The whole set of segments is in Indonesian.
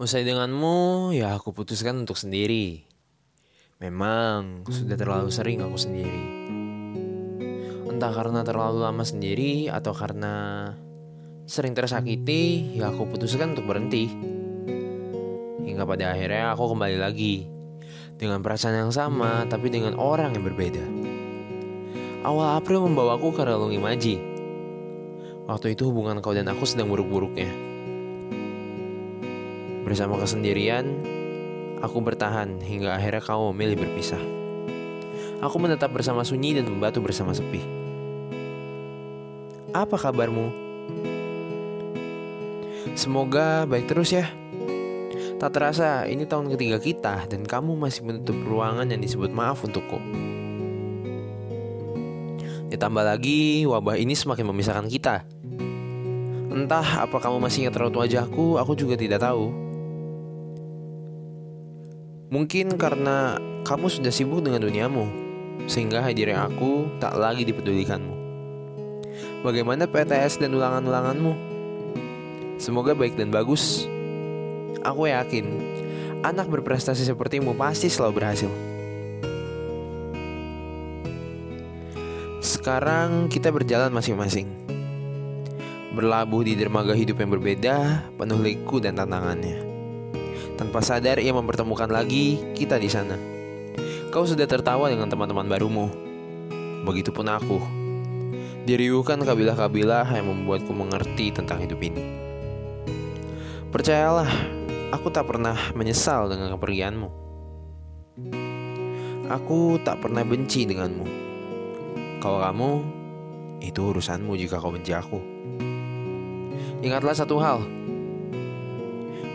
Usai denganmu, ya aku putuskan untuk sendiri. Memang sudah terlalu sering aku sendiri. Entah karena terlalu lama sendiri atau karena sering tersakiti, ya aku putuskan untuk berhenti. Hingga pada akhirnya aku kembali lagi dengan perasaan yang sama tapi dengan orang yang berbeda. Awal April membawaku ke relung imaji. Waktu itu hubungan kau dan aku sedang buruk-buruknya. Bersama kesendirian, aku bertahan hingga akhirnya kau memilih berpisah. Aku menetap bersama sunyi dan membatu bersama sepi. Apa kabarmu? Semoga baik terus ya. Tak terasa, ini tahun ketiga kita dan kamu masih menutup ruangan yang disebut maaf untukku. Ditambah lagi, wabah ini semakin memisahkan kita. Entah apa kamu masih ingat raut wajahku, aku juga tidak tahu. Mungkin karena kamu sudah sibuk dengan duniamu, sehingga hadirnya aku tak lagi dipedulikanmu. Bagaimana PTS dan ulangan-ulanganmu? Semoga baik dan bagus. Aku yakin, anak berprestasi sepertimu pasti selalu berhasil. Sekarang kita berjalan masing-masing. Berlabuh di dermaga hidup yang berbeda, penuh liku dan tantangannya. Tanpa sadar ia mempertemukan lagi kita di sana. Kau sudah tertawa dengan teman-teman barumu. Begitupun aku. Diriuhkan kabilah-kabilah yang membuatku mengerti tentang hidup ini. Percayalah, aku tak pernah menyesal dengan kepergianmu. Aku tak pernah benci denganmu. Kalau kamu, itu urusanmu jika kau benci aku. Ingatlah satu hal.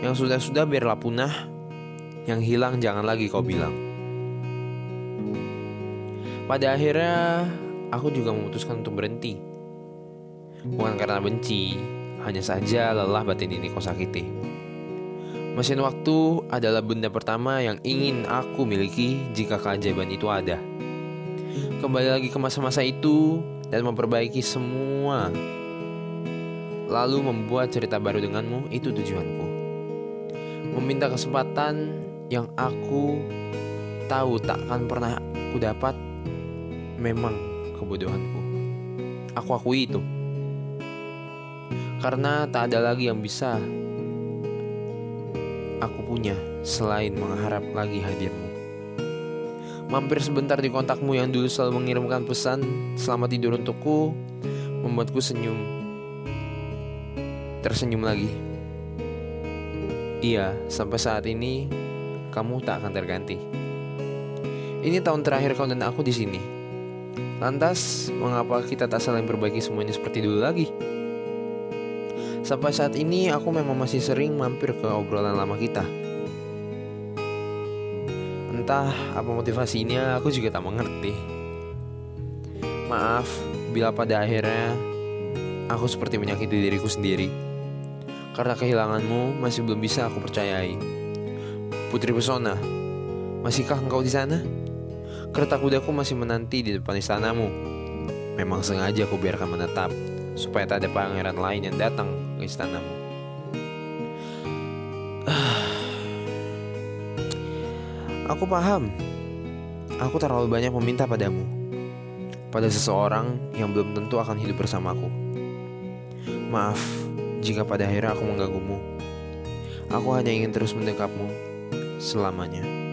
Yang sudah-sudah biarlah punah, yang hilang jangan lagi kau bilang. Pada akhirnya, aku juga memutuskan untuk berhenti. Bukan karena benci, hanya saja lelah batin ini kau sakiti. Mesin waktu adalah benda pertama yang ingin aku miliki jika keajaiban itu ada. Kembali lagi ke masa-masa itu dan memperbaiki semua. Lalu membuat cerita baru denganmu itu tujuanku. Meminta kesempatan yang aku tahu tak akan pernah aku dapat memang kebodohanku. Aku akui itu. Karena tak ada lagi yang bisa aku punya selain mengharap lagi hadirmu. Mampir sebentar di kontakmu yang dulu selalu mengirimkan pesan selamat tidur untukku membuatku senyum. Tersenyum lagi. Iya, sampai saat ini kamu tak akan terganti. Ini tahun terakhir kau dan aku di sini. Lantas, mengapa kita tak saling perbaiki semuanya seperti dulu lagi? Sampai saat ini aku memang masih sering mampir ke obrolan lama kita. Entah apa motivasinya, aku juga tak mengerti. Maaf bila pada akhirnya aku seperti menyakiti diriku sendiri. Karena kehilanganmu masih belum bisa aku percayai. Putri Pesona, masihkah engkau di sana? Kereta kudaku masih menanti di depan istanamu. Memang sengaja aku biarkan menetap supaya tak ada pangeran lain yang datang ke istanamu. Aku paham. Aku terlalu banyak meminta padamu. Pada seseorang yang belum tentu akan hidup bersamaku. Maaf jika pada akhirnya aku mengganggumu. Aku hanya ingin terus mendekapmu selamanya.